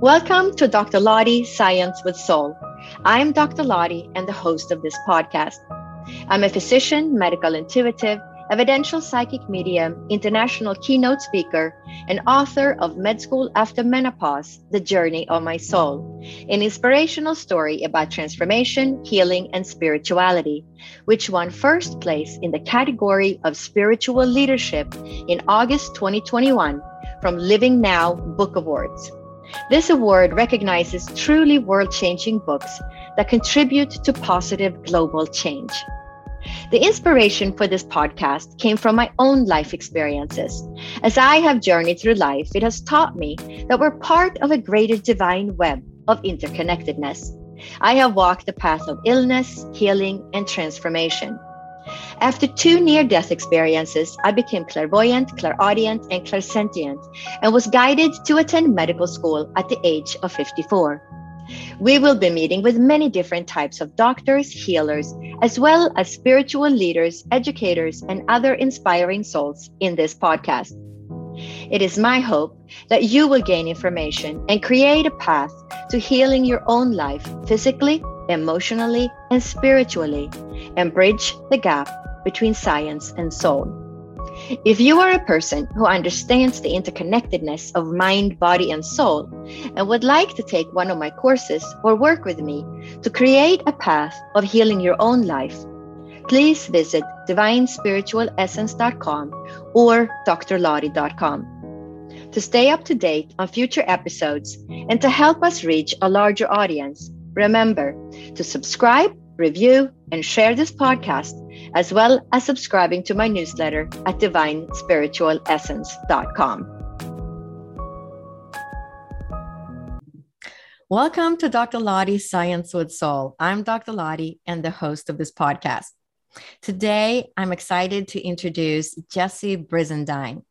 Welcome to Dr. Lottie Science with Soul. I'm Dr. Lottie and the host of this podcast. I'm a physician, medical intuitive, evidential psychic medium, international keynote speaker, and author of Med School After Menopause The Journey of My Soul, an inspirational story about transformation, healing, and spirituality, which won first place in the category of spiritual leadership in August 2021 from Living Now Book Awards. This award recognizes truly world changing books that contribute to positive global change. The inspiration for this podcast came from my own life experiences. As I have journeyed through life, it has taught me that we're part of a greater divine web of interconnectedness. I have walked the path of illness, healing, and transformation. After two near death experiences, I became clairvoyant, clairaudient, and clairsentient, and was guided to attend medical school at the age of 54. We will be meeting with many different types of doctors, healers, as well as spiritual leaders, educators, and other inspiring souls in this podcast. It is my hope that you will gain information and create a path to healing your own life physically, emotionally, and spiritually, and bridge the gap between science and soul. If you are a person who understands the interconnectedness of mind, body, and soul, and would like to take one of my courses or work with me to create a path of healing your own life, please visit divinespiritualessence.com or drlottie.com. To stay up to date on future episodes and to help us reach a larger audience, remember to subscribe, review, and share this podcast as well as subscribing to my newsletter at divinespiritualessence.com. Welcome to Dr. Lottie's Science with Soul. I'm Dr. Lottie and the host of this podcast. Today, I'm excited to introduce Jesse Brisendine.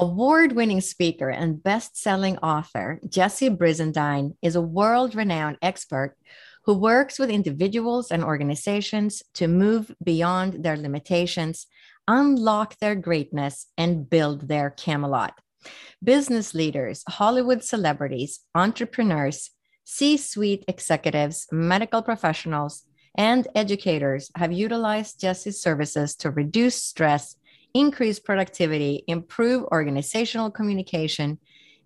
Award winning speaker and best selling author, Jesse Brisendine is a world renowned expert who works with individuals and organizations to move beyond their limitations, unlock their greatness, and build their Camelot. Business leaders, Hollywood celebrities, entrepreneurs, C suite executives, medical professionals, and educators have utilized Jesse's services to reduce stress, increase productivity, improve organizational communication,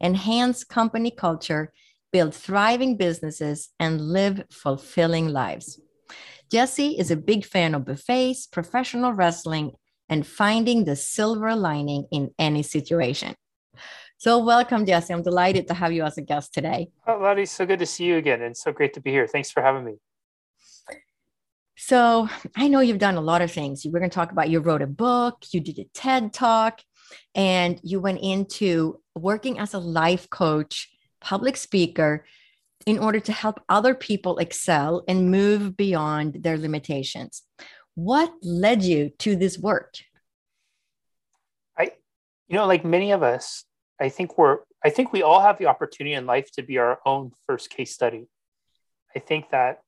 enhance company culture, build thriving businesses, and live fulfilling lives. Jesse is a big fan of buffets, professional wrestling, and finding the silver lining in any situation. So, welcome, Jesse. I'm delighted to have you as a guest today. Oh, Lottie, so good to see you again, and so great to be here. Thanks for having me. So, I know you've done a lot of things. We're going to talk about you wrote a book, you did a TED talk, and you went into working as a life coach public speaker in order to help other people excel and move beyond their limitations. What led you to this work? I, you know, like many of us, I think we're, I think we all have the opportunity in life to be our own first case study. I think that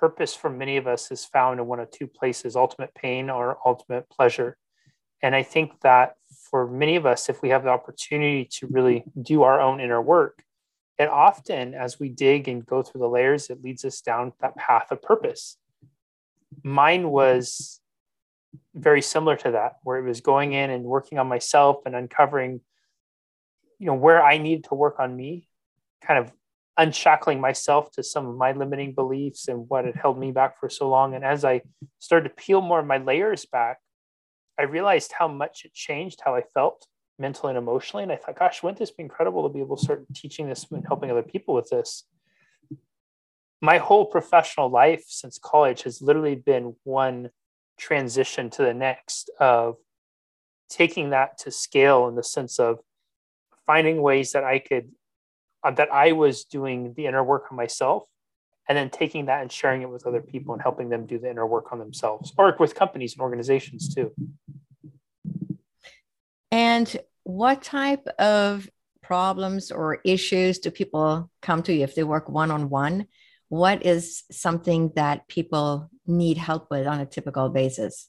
purpose for many of us is found in one of two places ultimate pain or ultimate pleasure. And I think that for many of us, if we have the opportunity to really do our own inner work, and often, as we dig and go through the layers, it leads us down that path of purpose. Mine was very similar to that, where it was going in and working on myself and uncovering, you know, where I needed to work on me, kind of unshackling myself to some of my limiting beliefs and what had held me back for so long. And as I started to peel more of my layers back, I realized how much it changed how I felt mentally and emotionally. And I thought, gosh, wouldn't this be incredible to be able to start teaching this and helping other people with this? My whole professional life since college has literally been one transition to the next of taking that to scale in the sense of finding ways that I could, uh, that I was doing the inner work on myself and then taking that and sharing it with other people and helping them do the inner work on themselves or with companies and organizations too. And what type of problems or issues do people come to you if they work one on one? What is something that people need help with on a typical basis?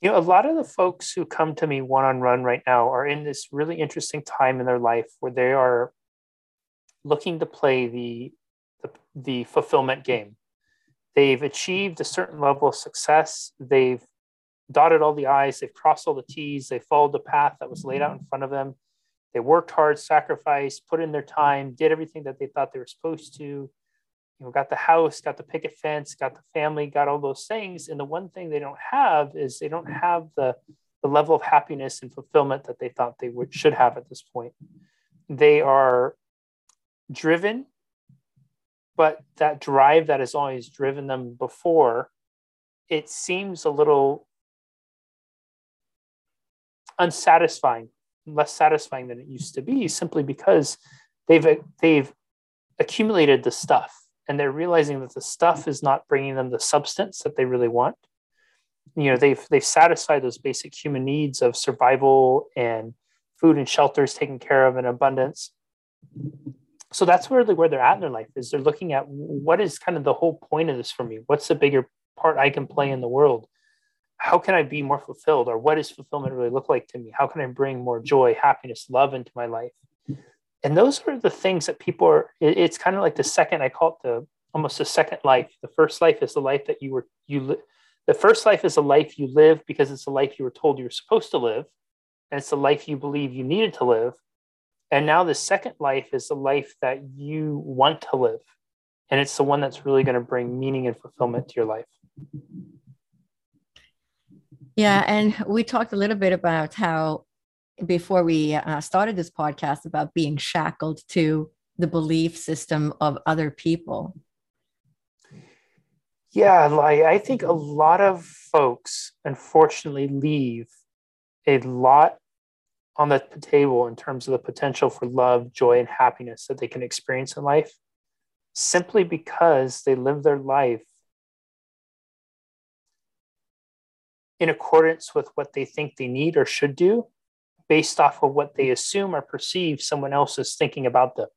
You know, a lot of the folks who come to me one on one right now are in this really interesting time in their life where they are looking to play the, the, the fulfillment game. They've achieved a certain level of success. They've dotted all the I's, they've crossed all the T's, they followed the path that was laid out in front of them. They worked hard, sacrificed, put in their time, did everything that they thought they were supposed to. You know, got the house, got the picket fence, got the family, got all those things. And the one thing they don't have is they don't have the, the level of happiness and fulfillment that they thought they would should have at this point. They are driven, but that drive that has always driven them before, it seems a little unsatisfying, less satisfying than it used to be, simply because they've they've accumulated the stuff and they're realizing that the stuff is not bringing them the substance that they really want. You know, they've they've satisfied those basic human needs of survival and food and shelters taken care of in abundance. So that's where they, where they're at in their life is they're looking at what is kind of the whole point of this for me? What's the bigger part I can play in the world? how can I be more fulfilled or what does fulfillment really look like to me? How can I bring more joy, happiness, love into my life? And those are the things that people are, it's kind of like the second, I call it the almost the second life. The first life is the life that you were, you, the first life is a life you live because it's the life you were told you were supposed to live. And it's the life you believe you needed to live. And now the second life is the life that you want to live. And it's the one that's really going to bring meaning and fulfillment to your life. Yeah, and we talked a little bit about how before we uh, started this podcast about being shackled to the belief system of other people. Yeah, like I think a lot of folks unfortunately leave a lot on the table in terms of the potential for love, joy, and happiness that they can experience in life simply because they live their life in accordance with what they think they need or should do based off of what they assume or perceive someone else is thinking about them.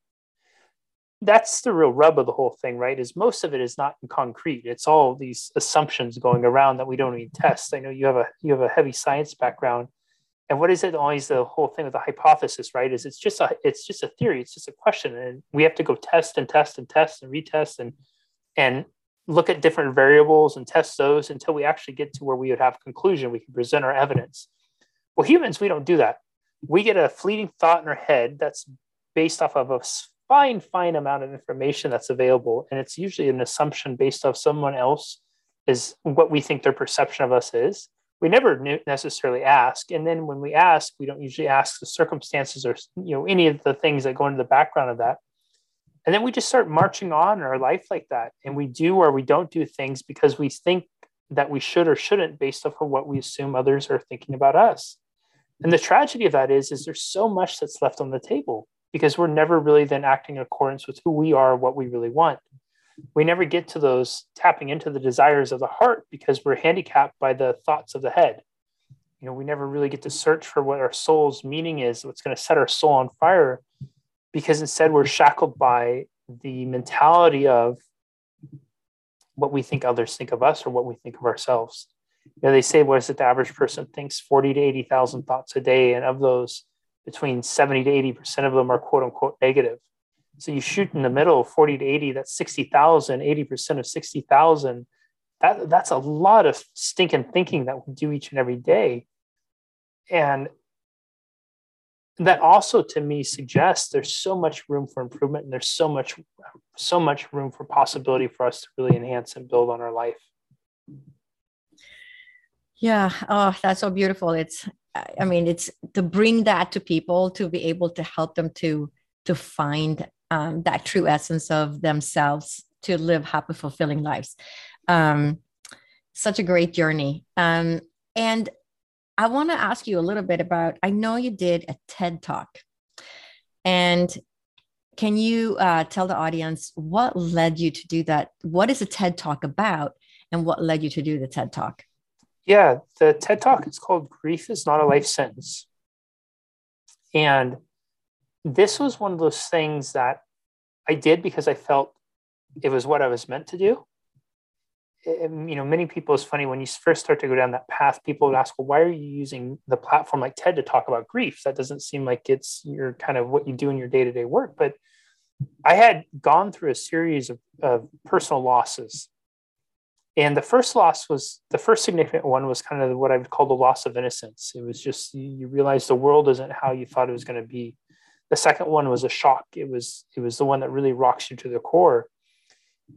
That's the real rub of the whole thing right is most of it is not concrete. It's all these assumptions going around that we don't even test. I know you have a you have a heavy science background and what is it always the whole thing with the hypothesis right? Is it's just a it's just a theory it's just a question and we have to go test and test and test and retest and and look at different variables and test those until we actually get to where we would have conclusion we can present our evidence. Well humans we don't do that. We get a fleeting thought in our head that's based off of a fine fine amount of information that's available and it's usually an assumption based off someone else is what we think their perception of us is we never necessarily ask. And then when we ask we don't usually ask the circumstances or you know any of the things that go into the background of that. And then we just start marching on in our life like that. And we do or we don't do things because we think that we should or shouldn't based off of what we assume others are thinking about us. And the tragedy of that is is there's so much that's left on the table because we're never really then acting in accordance with who we are what we really want we never get to those tapping into the desires of the heart because we're handicapped by the thoughts of the head you know we never really get to search for what our soul's meaning is what's going to set our soul on fire because instead we're shackled by the mentality of what we think others think of us or what we think of ourselves. You know, they say, what is it? The average person thinks 40 to 80,000 thoughts a day. And of those, between 70 to 80% of them are quote unquote negative. So you shoot in the middle, 40 to 80, that's 60,000, 80% of 60,000. That, that's a lot of stinking thinking that we do each and every day. And that also to me suggests there's so much room for improvement and there's so much so much room for possibility for us to really enhance and build on our life yeah oh that's so beautiful it's i mean it's to bring that to people to be able to help them to to find um, that true essence of themselves to live happy fulfilling lives um, such a great journey um, and I want to ask you a little bit about. I know you did a TED talk, and can you uh, tell the audience what led you to do that? What is a TED talk about, and what led you to do the TED talk? Yeah, the TED talk is called "Grief Is Not a Life Sentence," and this was one of those things that I did because I felt it was what I was meant to do you know, many people, it's funny when you first start to go down that path, people would ask, well, why are you using the platform like TED to talk about grief? That doesn't seem like it's your kind of what you do in your day to day work. But I had gone through a series of, of personal losses. And the first loss was the first significant one was kind of what I would call the loss of innocence. It was just you, you realize the world isn't how you thought it was going to be. The second one was a shock. It was it was the one that really rocks you to the core.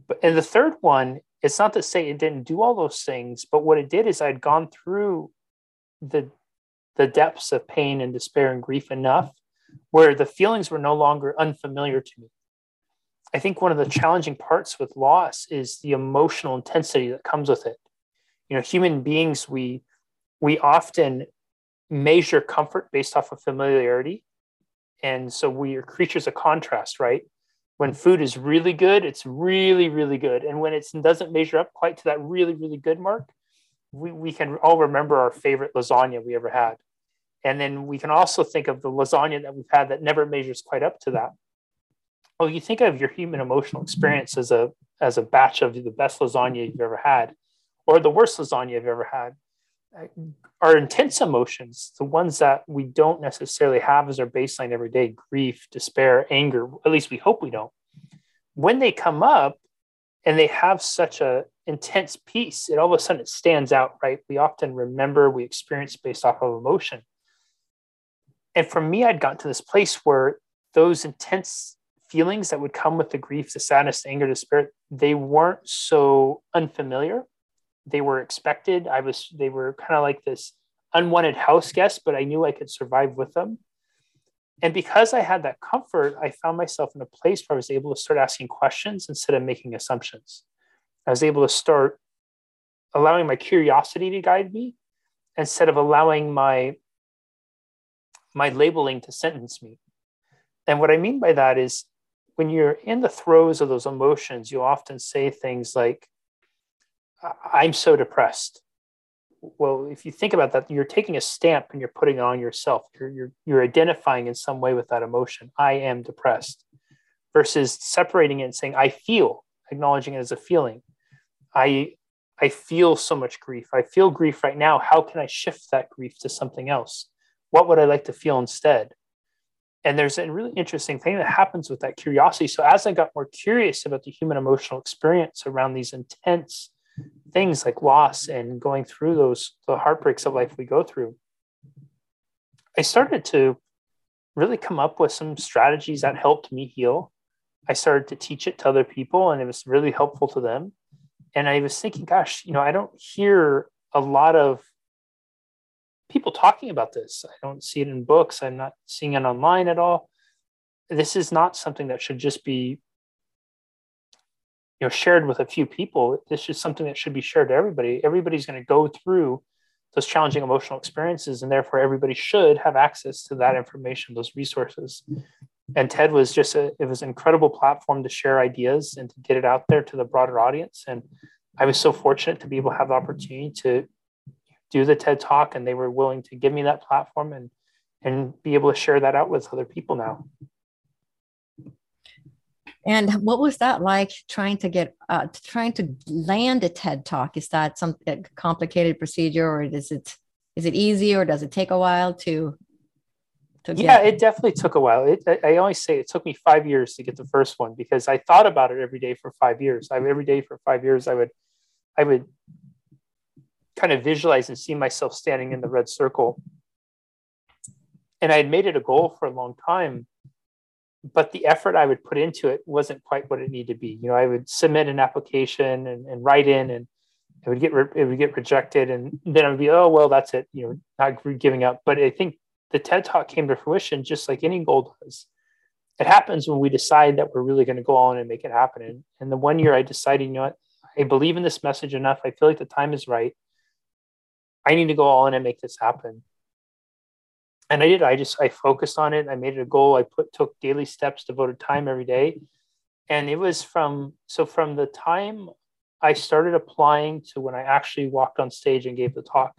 But and the third one, it's not to say it didn't do all those things, but what it did is I'd gone through the the depths of pain and despair and grief enough where the feelings were no longer unfamiliar to me. I think one of the challenging parts with loss is the emotional intensity that comes with it. You know, human beings, we we often measure comfort based off of familiarity. And so we are creatures of contrast, right? When food is really good, it's really, really good. And when it doesn't measure up quite to that really, really good mark, we, we can all remember our favorite lasagna we ever had. And then we can also think of the lasagna that we've had that never measures quite up to that. Well, you think of your human emotional experience as a as a batch of the best lasagna you've ever had, or the worst lasagna you've ever had. Our intense emotions, the ones that we don't necessarily have as our baseline every day, grief, despair, anger, at least we hope we don't. When they come up and they have such a intense piece, it all of a sudden it stands out, right? We often remember, we experience based off of emotion. And for me, I'd gotten to this place where those intense feelings that would come with the grief, the sadness, the anger, despair, they weren't so unfamiliar. They were expected. I was, they were kind of like this unwanted house guest, but I knew I could survive with them. And because I had that comfort, I found myself in a place where I was able to start asking questions instead of making assumptions. I was able to start allowing my curiosity to guide me instead of allowing my my labeling to sentence me. And what I mean by that is when you're in the throes of those emotions, you often say things like, I'm so depressed. Well, if you think about that, you're taking a stamp and you're putting it on yourself. You're, you're, you're identifying in some way with that emotion. I am depressed versus separating it and saying, I feel, acknowledging it as a feeling. I, I feel so much grief. I feel grief right now. How can I shift that grief to something else? What would I like to feel instead? and there's a really interesting thing that happens with that curiosity so as i got more curious about the human emotional experience around these intense things like loss and going through those the heartbreaks of life we go through i started to really come up with some strategies that helped me heal i started to teach it to other people and it was really helpful to them and i was thinking gosh you know i don't hear a lot of people talking about this. I don't see it in books. I'm not seeing it online at all. This is not something that should just be you know shared with a few people. This is something that should be shared to everybody. Everybody's going to go through those challenging emotional experiences and therefore everybody should have access to that information, those resources. And TED was just a it was an incredible platform to share ideas and to get it out there to the broader audience and I was so fortunate to be able to have the opportunity to do the TED talk and they were willing to give me that platform and and be able to share that out with other people now. And what was that like trying to get uh, trying to land a TED talk? Is that some complicated procedure or is it is it easy or does it take a while to to get? Yeah, it definitely took a while. It, I, I always say it took me five years to get the first one because I thought about it every day for five years. I every day for five years I would I would kind of visualize and see myself standing in the red circle. And I had made it a goal for a long time, but the effort I would put into it wasn't quite what it needed to be. You know, I would submit an application and, and write in, and it would get re- it would get rejected, and then I would be, oh well, that's it. You know, not giving up. But I think the TED Talk came to fruition just like any goal does. It happens when we decide that we're really going to go on and make it happen. And, and the one year I decided, you know what, I believe in this message enough. I feel like the time is right. I need to go all in and make this happen. And I did. I just I focused on it. I made it a goal. I put took daily steps, devoted time every day. And it was from so from the time I started applying to when I actually walked on stage and gave the talk,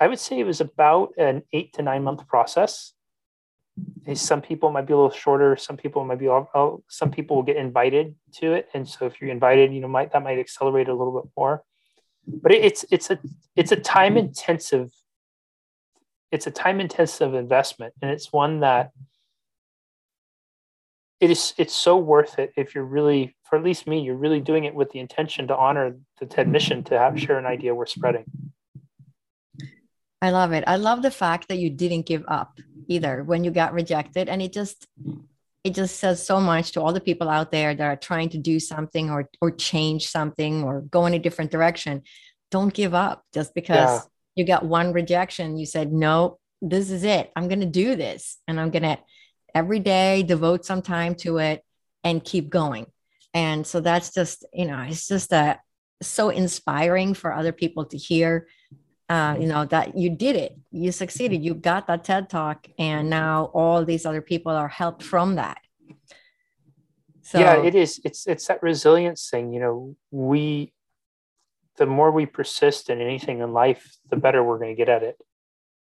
I would say it was about an eight to nine month process. Some people might be a little shorter. Some people might be all, some people will get invited to it, and so if you're invited, you know, might that might accelerate a little bit more but it's it's a it's a time intensive it's a time intensive investment and it's one that it is it's so worth it if you're really for at least me you're really doing it with the intention to honor the TED mission to have share an idea we're spreading. I love it. I love the fact that you didn't give up either when you got rejected and it just it just says so much to all the people out there that are trying to do something or or change something or go in a different direction. Don't give up just because yeah. You got one rejection. You said, "No, this is it. I'm going to do this and I'm going to every day devote some time to it and keep going. And so that's just, you know, it's just a so inspiring for other people to hear uh, you know that you did it you succeeded you got that ted talk and now all these other people are helped from that so yeah it is it's it's that resilience thing you know we the more we persist in anything in life the better we're going to get at it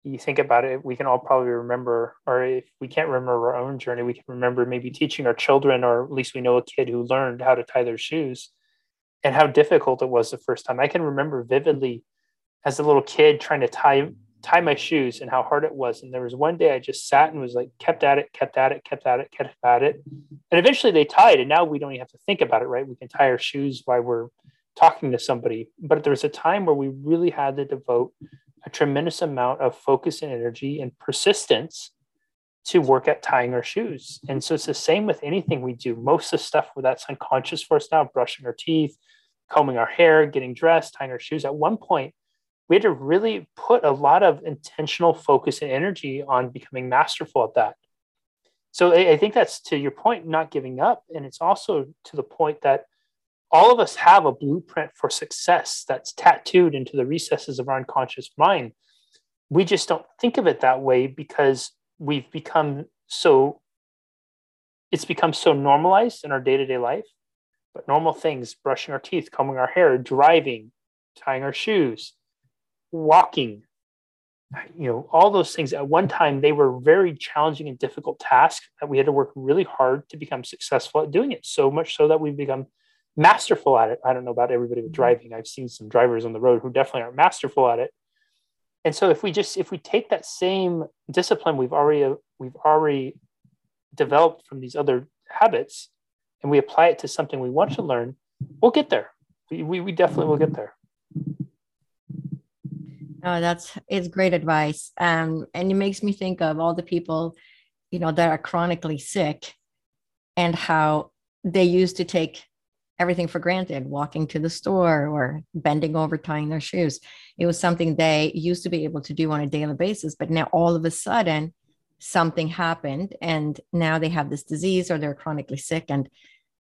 you think about it, we can all probably remember, or if we can't remember our own journey, we can remember maybe teaching our children, or at least we know a kid who learned how to tie their shoes and how difficult it was the first time. I can remember vividly as a little kid trying to tie tie my shoes and how hard it was. And there was one day I just sat and was like, kept at it, kept at it, kept at it, kept at it. And eventually they tied. And now we don't even have to think about it, right? We can tie our shoes while we're talking to somebody. But there was a time where we really had to devote a tremendous amount of focus and energy and persistence to work at tying our shoes. And so it's the same with anything we do. Most of the stuff that's unconscious for us now, brushing our teeth, combing our hair, getting dressed, tying our shoes. At one point, we had to really put a lot of intentional focus and energy on becoming masterful at that. So I, think that's to your point, not giving up. And it's also to the point that all of us have a blueprint for success that's tattooed into the recesses of our unconscious mind. We just don't think of it that way because we've become so, it's become so normalized in our day to day life. But normal things, brushing our teeth, combing our hair, driving, tying our shoes, walking, you know, all those things at one time, they were very challenging and difficult tasks that we had to work really hard to become successful at doing it. So much so that we've become masterful at it. I don't know about everybody with mm-hmm. driving. I've seen some drivers on the road who definitely aren't masterful at it. And so if we just if we take that same discipline we've already we've already developed from these other habits and we apply it to something we want to learn, we'll get there. We, we, we definitely will get there. Oh, that's it's great advice. Um, and it makes me think of all the people, you know, that are chronically sick and how they used to take everything for granted, walking to the store or bending over, tying their shoes. It was something they used to be able to do on a daily basis. But now all of a sudden, something happened and now they have this disease or they're chronically sick and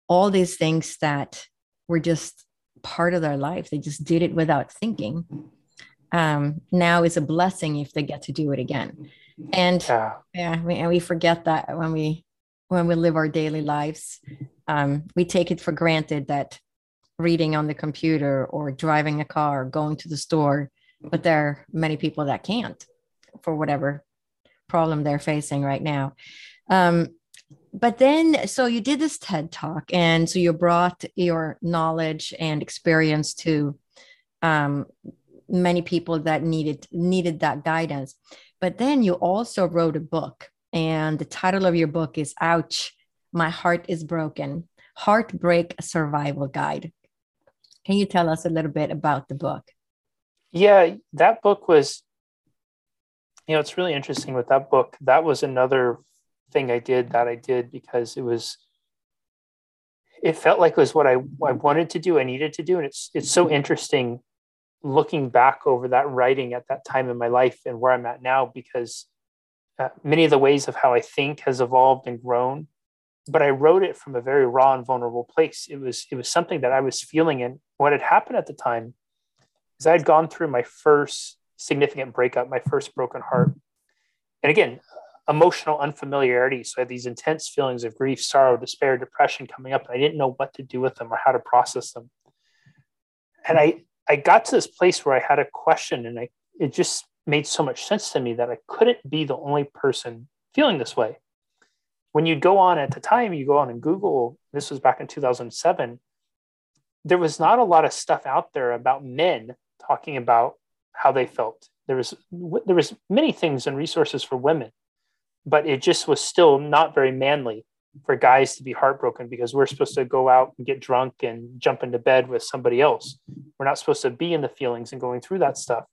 all these things that were just part of their life. They just did it without thinking. Um, now is a blessing if they get to do it again. And yeah, yeah we, and we forget that when we when we live our daily lives um, we take it for granted that reading on the computer or driving a car, going to the store, but there are many people that can't for whatever problem they're facing right now. Um, but then, so you did this TED talk, and so you brought your knowledge and experience to um, many people that needed needed that guidance. But then you also wrote a book, and the title of your book is "Ouch, my Heart is Broken Heartbreak Survival Guide. Can you tell us a little bit about the book? Yeah, that book was, you know, it's really interesting with that book. That was another thing I did that I did because it was, it felt like it was what I, I wanted to do, I needed to do. And it's, it's so interesting looking back over that writing at that time in my life and where I'm at now because uh, many of the ways of how I think has evolved and grown but I wrote it from a very raw and vulnerable place. It was it was something that I was feeling, and what had happened at the time is I had gone through my first significant breakup, my first broken heart, and again, emotional unfamiliarity. So I had these intense feelings of grief, sorrow, despair, depression coming up, and I didn't know what to do with them or how to process them. And I I got to this place where I had a question, and I it just made so much sense to me that I couldn't be the only person feeling this way when you'd go on at the time, you go on and Google, this was back in 2007, there was not a lot of stuff out there about men talking about how they felt. There was there was many things and resources for women, but it just was still not very manly for guys to be heartbroken because we're supposed to go out and get drunk and jump into bed with somebody else. We're not supposed to be in the feelings and going through that stuff.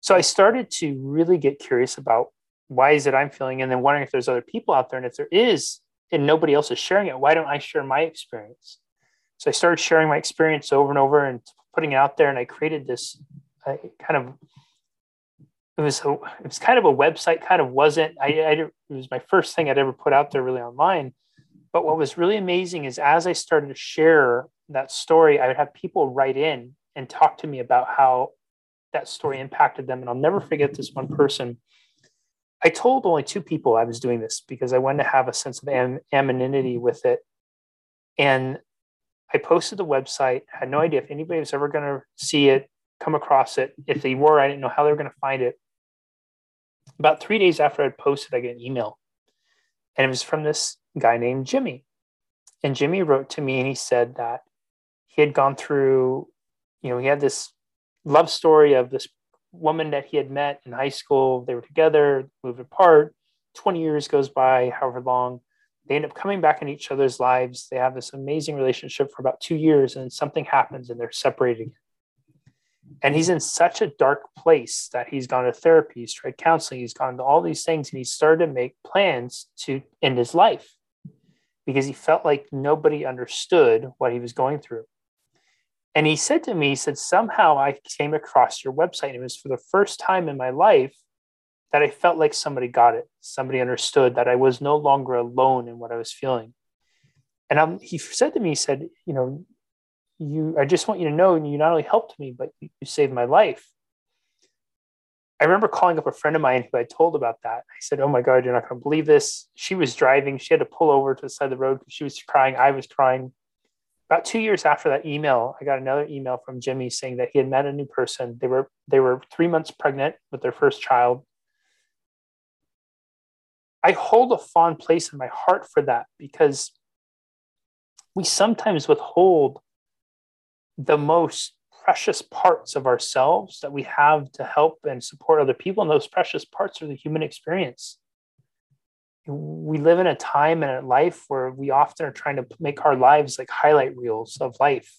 So I started to really get curious about why is it I'm feeling, and then wondering if there's other people out there, and if there is, and nobody else is sharing it, why don't I share my experience? So I started sharing my experience over and over and putting it out there, and I created this uh, kind of it was a, it was kind of a website kind of wasn't I, I it was my first thing i'd ever put out there really online but what was really amazing is as i started to share that story i would have people write in and talk to me about how that story impacted them and i'll never forget this one person i told only two people i was doing this because i wanted to have a sense of am- anonymity with it and i posted the website had no idea if anybody was ever going to see it come across it if they were i didn't know how they were going to find it about three days after I'd posted, I get an email. And it was from this guy named Jimmy. And Jimmy wrote to me and he said that he had gone through, you know, he had this love story of this woman that he had met in high school. They were together, moved apart. 20 years goes by, however long. They end up coming back in each other's lives. They have this amazing relationship for about two years, and something happens and they're separated and he's in such a dark place that he's gone to therapy he's tried counseling he's gone to all these things and he started to make plans to end his life because he felt like nobody understood what he was going through and he said to me he said somehow i came across your website. And it was for the first time in my life that i felt like somebody got it somebody understood that i was no longer alone in what i was feeling. And I'm, he said to me he said you know you i just want you to know you not only helped me but you, you saved my life. I remember calling up a friend of mine who i told about that. I said oh my god you're not going to believe this. She was driving. She had to pull over to the side of the road because she was crying. I was crying about two years after that email i got another email from jimmy saying that he had met a new person they were they were three months pregnant with their first child i hold a fond place in my heart for that because we sometimes withhold the most precious parts of ourselves that we have to help and support other people. And those precious parts are the human experience. We live in a time and a life where we often are trying to make our lives like highlight reels of life.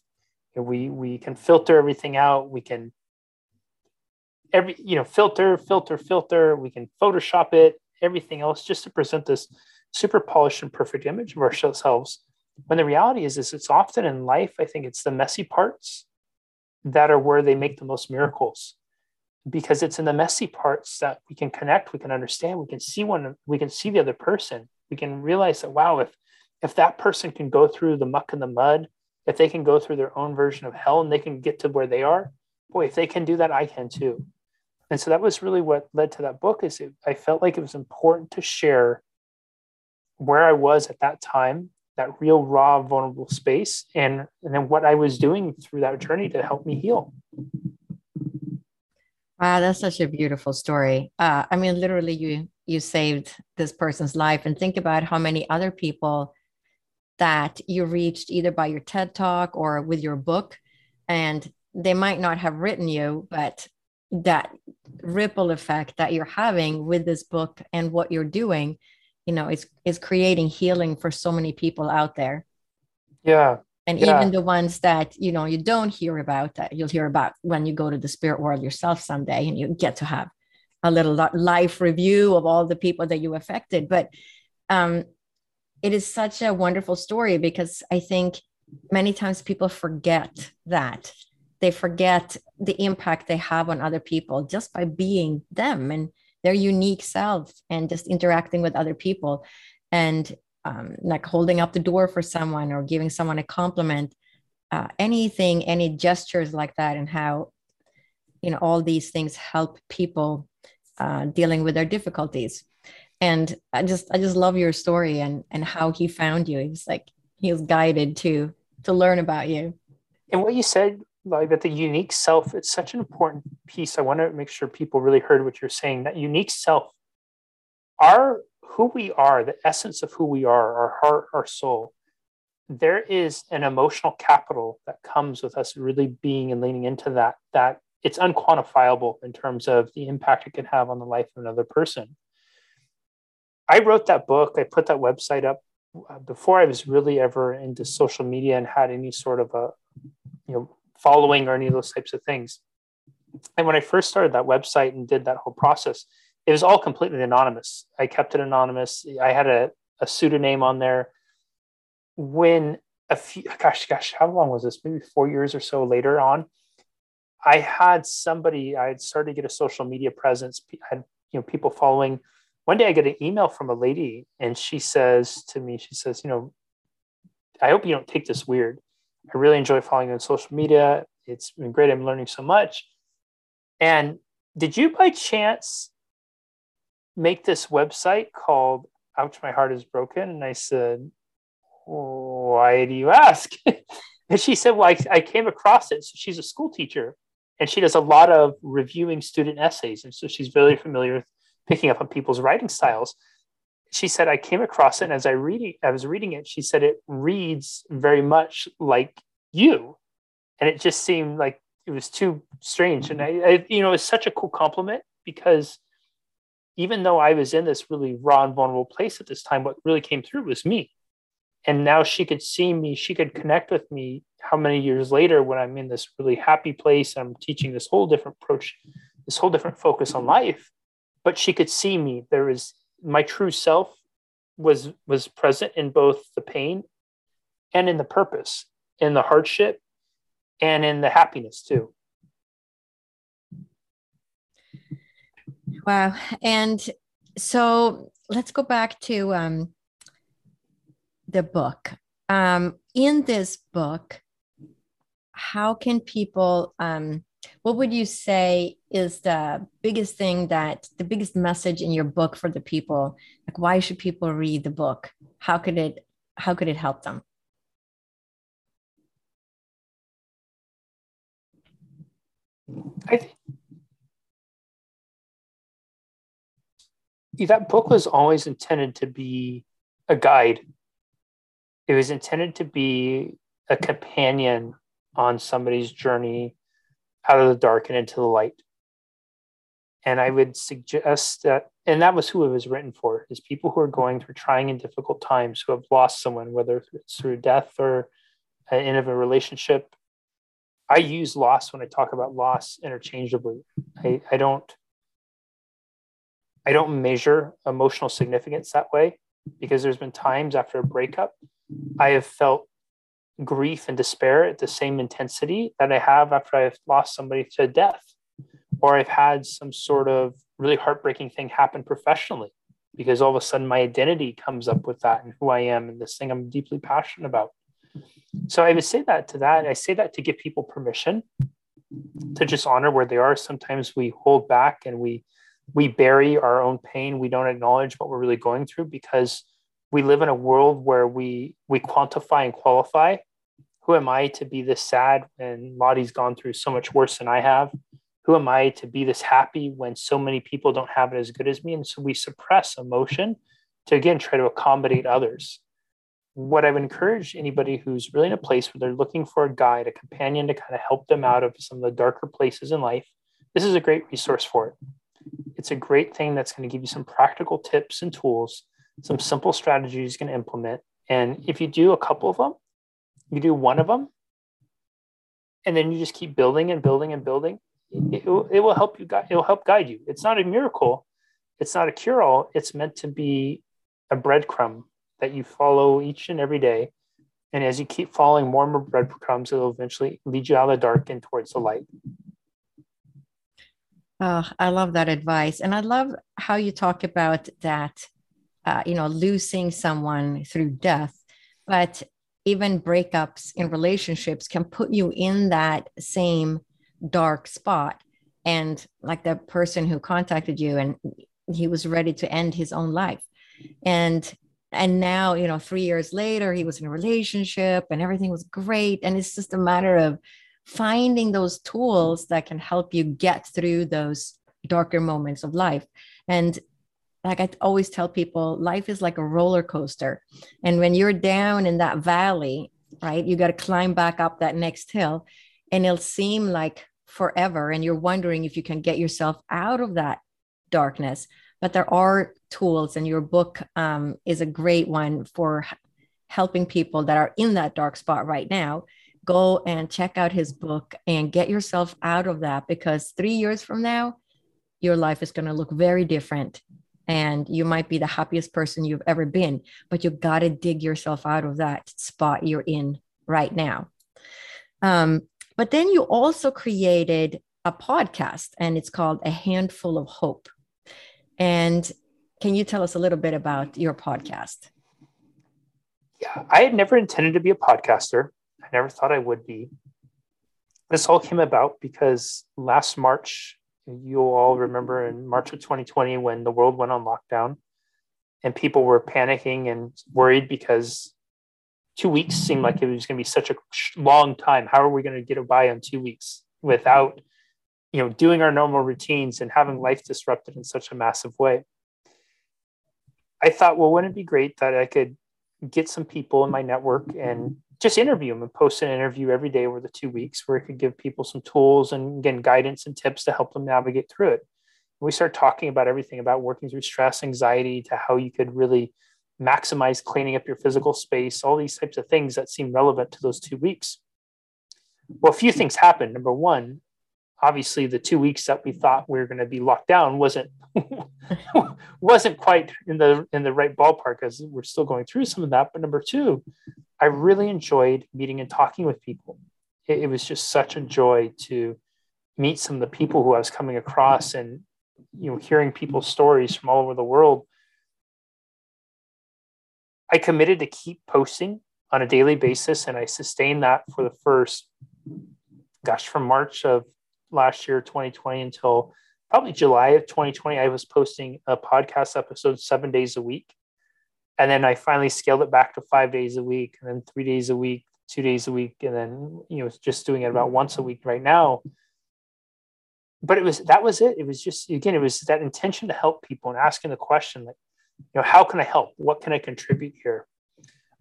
We, we can filter everything out. We can every, you know, filter, filter, filter. We can Photoshop it, everything else just to present this super polished and perfect image of ourselves when the reality is is it's often in life i think it's the messy parts that are where they make the most miracles because it's in the messy parts that we can connect we can understand we can see one we can see the other person. We can realize that wow if if that person can go through the muck and the mud if they can go through their own version of hell and they can get to where they are boy if they can do that i can too. And so that was really what led to that book is it, i felt like it was important to share where i was at that time that real raw vulnerable space and and then what i was doing through that journey to help me heal wow that's such a beautiful story. Uh, i mean literally you you saved this person's life and think about how many other people that you reached either by your ted talk or with your book and they might not have written you but that ripple effect that you're having with this book and what you're doing you know is is creating healing for so many people out there. Yeah and yeah. even the ones that you know you don't hear about that you'll hear about when you go to the spirit world yourself someday and you get to have a little life review of all the people that you affected. But um it is such a wonderful story because i think many times people forget that. They forget the impact they have on other people just by being them and their unique self and just interacting with other people. And um, like holding up the door for someone or giving someone a compliment uh, anything any gestures like that and how you know all these things help people uh, dealing with their difficulties. And i just i just love your story and and how he found you. He was like he was guided to to learn about you. And what you said like that the unique self it's such an important piece. I want to make sure people really heard what you're saying that unique self our who we are the essence of who we are our heart our soul there is an emotional capital that comes with us really being and leaning into that that it's unquantifiable in terms of the impact it can have on the life of another person I wrote that book. I put that website up uh, before I was really ever into social media and had any sort of a, you know, following or any of those types of things. And when I first started that website and did that whole process, it was all completely anonymous. I kept it anonymous. I had a, a pseudonym on there. When a few, gosh, gosh, how long was this? Maybe four years or so later on, I had somebody, I had started to get a social media presence. I had, you know, people following. One day I get an email from a lady and she says to me, she says, you know, I hope you don't take this weird. I really enjoy following you on social media. It's been great. I'm learning so much. And did you by chance make this website called Ouch, My Heart is Broken? And I said, Why do you ask? and she said, Well, I, I came across it. So she's a school teacher and she does a lot of reviewing student essays. And so she's very familiar with picking up on people's writing styles. She said, I came across it, and as I reading, I was reading it, she said it reads very much like you. And it just seemed like it was too strange. And I, I you know, it's such a cool compliment because even though I was in this really raw and vulnerable place at this time, what really came through was me. And now she could see me, she could connect with me how many years later when I'm in this really happy place, I'm teaching this whole different approach, this whole different focus on life. But she could see me. There was my true self was was present in both the pain and in the purpose, in the hardship and in the happiness too. Wow. And so let's go back to um, the book. Um, in this book, how can people, um, what would you say is the biggest thing that the biggest message in your book for the people? Like, why should people read the book? How could it, how could it help them? I think that book was always intended to be a guide. It was intended to be a companion on somebody's journey out of the dark and into the light. And I would suggest that, and that was who it was written for, is people who are going through trying and difficult times, who have lost someone, whether it's through death or an end of a relationship. I use loss when I talk about loss interchangeably. I, I don't I don't measure emotional significance that way because there's been times after a breakup I have felt grief and despair at the same intensity that I have after I've lost somebody to death or I've had some sort of really heartbreaking thing happen professionally because all of a sudden my identity comes up with that and who I am and this thing I'm deeply passionate about. So I would say that to that. I say that to give people permission to just honor where they are. Sometimes we hold back and we we bury our own pain we don't acknowledge what we're really going through because we live in a world where we we quantify and qualify who am i to be this sad when lottie's gone through so much worse than i have? Who am i to be this happy when so many people don't have it as good as me? And so we suppress emotion to again try to accommodate others. What i would encourage anybody who's really in a place where they're looking for a guide a companion to kind of help them out of some of the darker places in life this is a great resource for it it's a great thing that's going to give you some practical tips and tools, some simple strategies you can implement. And if you do a couple of them, you do one of them, and then you just keep building and building and building, it, will, it will help you it will help guide you. It's not a miracle. It's not a cure all. It's meant to be a breadcrumb that you follow each and every day. And as you keep following more and more breadcrumbs, it'll eventually lead you out of the dark and towards the light. Oh, I love that advice. And I love how you talk about that, uh, you know, losing someone through death. But even breakups in relationships can put you in that same dark spot. And like the person who contacted you and he was ready to end his own life. And and now, you know, three years later, he was in a relationship and everything was great. And it's just a matter of finding those tools that can help you get through those darker moments of life. And like I always tell people, life is like a roller coaster. And when you're down in that valley, right, you got to climb back up that next hill. And it'll seem like forever. And you're wondering if you can get yourself out of that darkness. but there are tools, and your book um, is a great one for helping people that are in that dark spot right now. Go and check out his book and get yourself out of that because three years from now, your life is going to look very different and you might be the happiest person you've ever been, but you got to dig yourself out of that spot you're in right now. Um, but then you also created a podcast, and it's called A Handful of Hope. And can you tell us a little bit about your podcast? Yeah, I had never intended to be a podcaster. Never thought I would be. This all came about because last March, you'll all remember in March of 2020 when the world went on lockdown and people were panicking and worried because two weeks seemed like it was going to be such a long time. How are we going to get by on two weeks without, you know, doing our normal routines and having life disrupted in such a massive way? I thought, well, wouldn't it be great that I could get some people in my network and just interview them and post an interview every day over the two weeks where it could give people some tools and again guidance and tips to help them navigate through it. we start talking about everything about working through stress, anxiety, to how you could really maximize cleaning up your physical space, all these types of things that seem relevant to those two weeks. Well, a few things happen Number one, obviously the two weeks that we thought we were going to be locked down wasn't wasn't quite in the in the right ballpark as we're still going through some of that. But number two i really enjoyed meeting and talking with people. It, it was just such a joy to meet some of the people who i was coming across and you know hearing people's stories from all over the world. I committed to keep posting on a daily basis and i sustained that for the first gosh from march of last year, 2020, until probably July of 2020, I was posting a podcast episode seven days a week. And then I finally scaled it back to five days a week, and then three days a week, two days a week, and then you know just doing it about once a week right now. But it was that was it. It was just again, it was that intention to help people and asking the question like, you know, how can I help? What can I contribute here?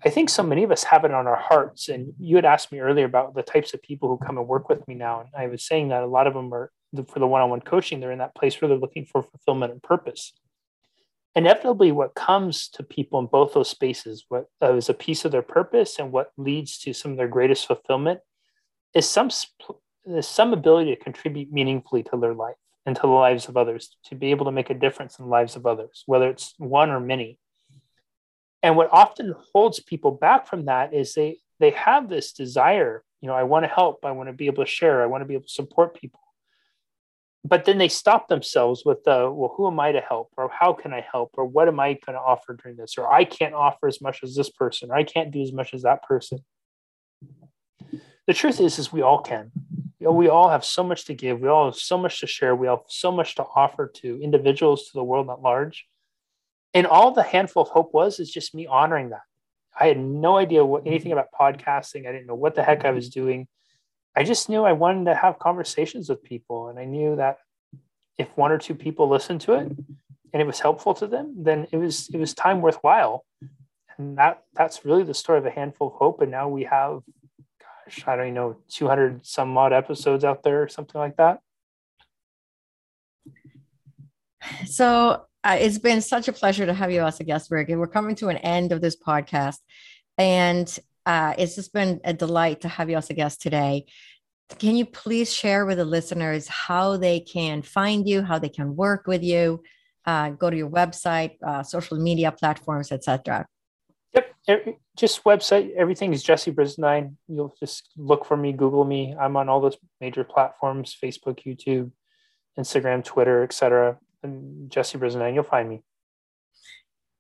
I think so many of us have it on our hearts. And you had asked me earlier about the types of people who come and work with me now. And I was saying that a lot of them are for the one on one coaching, they're in that place where they're looking for fulfillment and purpose. Inevitably, what comes to people in both those spaces, what uh, is a piece of their purpose and what leads to some of their greatest fulfillment, is some, is some ability to contribute meaningfully to their life and to the lives of others, to be able to make a difference in the lives of others, whether it's one or many. And what often holds people back from that is they they have this desire, you know, I want to help, I want to be able to share, I want to be able to support people. But then they stop themselves with the, well, who am I to help? Or how can I help? Or what am I going to offer during this? Or I can't offer as much as this person, or I can't do as much as that person. The truth is, is we all can. You know, we all have so much to give. We all have so much to share. We have so much to offer to individuals, to the world at large and all the handful of hope was is just me honoring that. I had no idea what mm-hmm. anything about podcasting. I didn't know what the heck i was mm-hmm. doing. I just knew i wanted to have conversations with people. And i knew that if one or two people listened to it and it was helpful to them then it was it was time worthwhile. And that that's really the story of a handful of hope. And now we have gosh i don't even know 200 some odd episodes out there or something like that. So uh, it's been such a pleasure to have you as a guest, Rick. And we're coming to an end of this podcast. And uh, it's just been a delight to have you as a guest today. Can you please share with the listeners how they can find you, how they can work with you, uh, go to your website, uh, social media platforms, etc. Yep, just website. Everything is Jesse Brisendine. You'll just look for me, Google me. I'm on all those major platforms: Facebook, YouTube, Instagram, Twitter, etc Jesse Brisendine, you'll find me.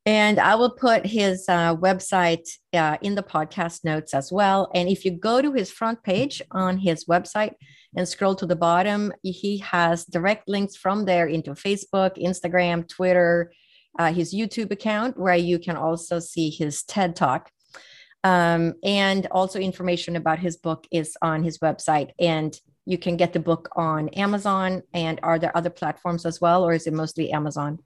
And I will put his uh, website uh, in the podcast notes as well. And if you go to his front page on his website and scroll to the bottom, he has direct links from there into Facebook, Instagram, Twitter, uh, his YouTube account, where you can also see his TED Talk. Um, and also information about his book is on his website. And you can get the book on Amazon. And are there other platforms as well, or is it mostly Amazon?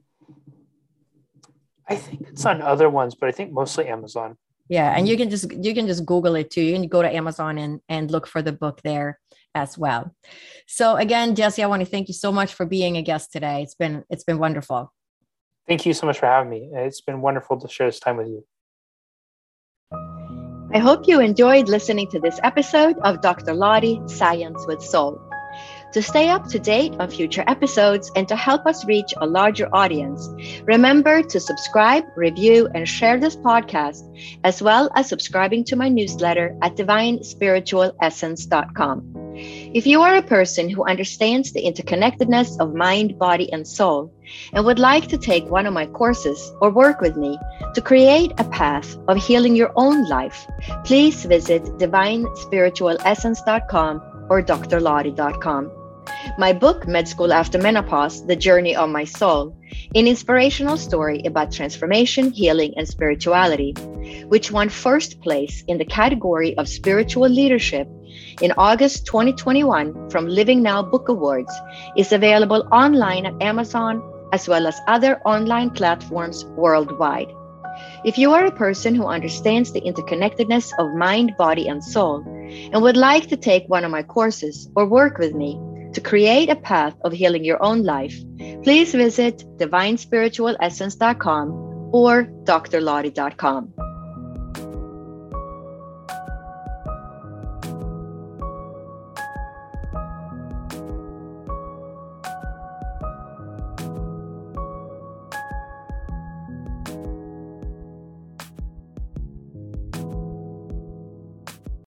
I think it's on other ones, but I think mostly Amazon. Yeah, and you can just you can just Google it too. You can go to Amazon and and look for the book there as well. So again, Jesse, I want to thank you so much for being a guest today. It's been it's been wonderful. Thank you so much for having me. It's been wonderful to share this time with you. I hope you enjoyed listening to this episode of Dr. Lottie Science with Soul. To stay up to date on future episodes and to help us reach a larger audience, remember to subscribe, review, and share this podcast, as well as subscribing to my newsletter at divinespiritualessence.com. If you are a person who understands the interconnectedness of mind, body, and soul, and would like to take one of my courses or work with me to create a path of healing your own life, please visit divinespiritualessence.com or drlottie.com. My book, Med School After Menopause The Journey of My Soul, an inspirational story about transformation, healing, and spirituality, which won first place in the category of spiritual leadership in August 2021 from Living Now Book Awards, is available online at Amazon as well as other online platforms worldwide. If you are a person who understands the interconnectedness of mind, body, and soul, and would like to take one of my courses or work with me to create a path of healing your own life, please visit divinespiritualessence.com or drlottie.com.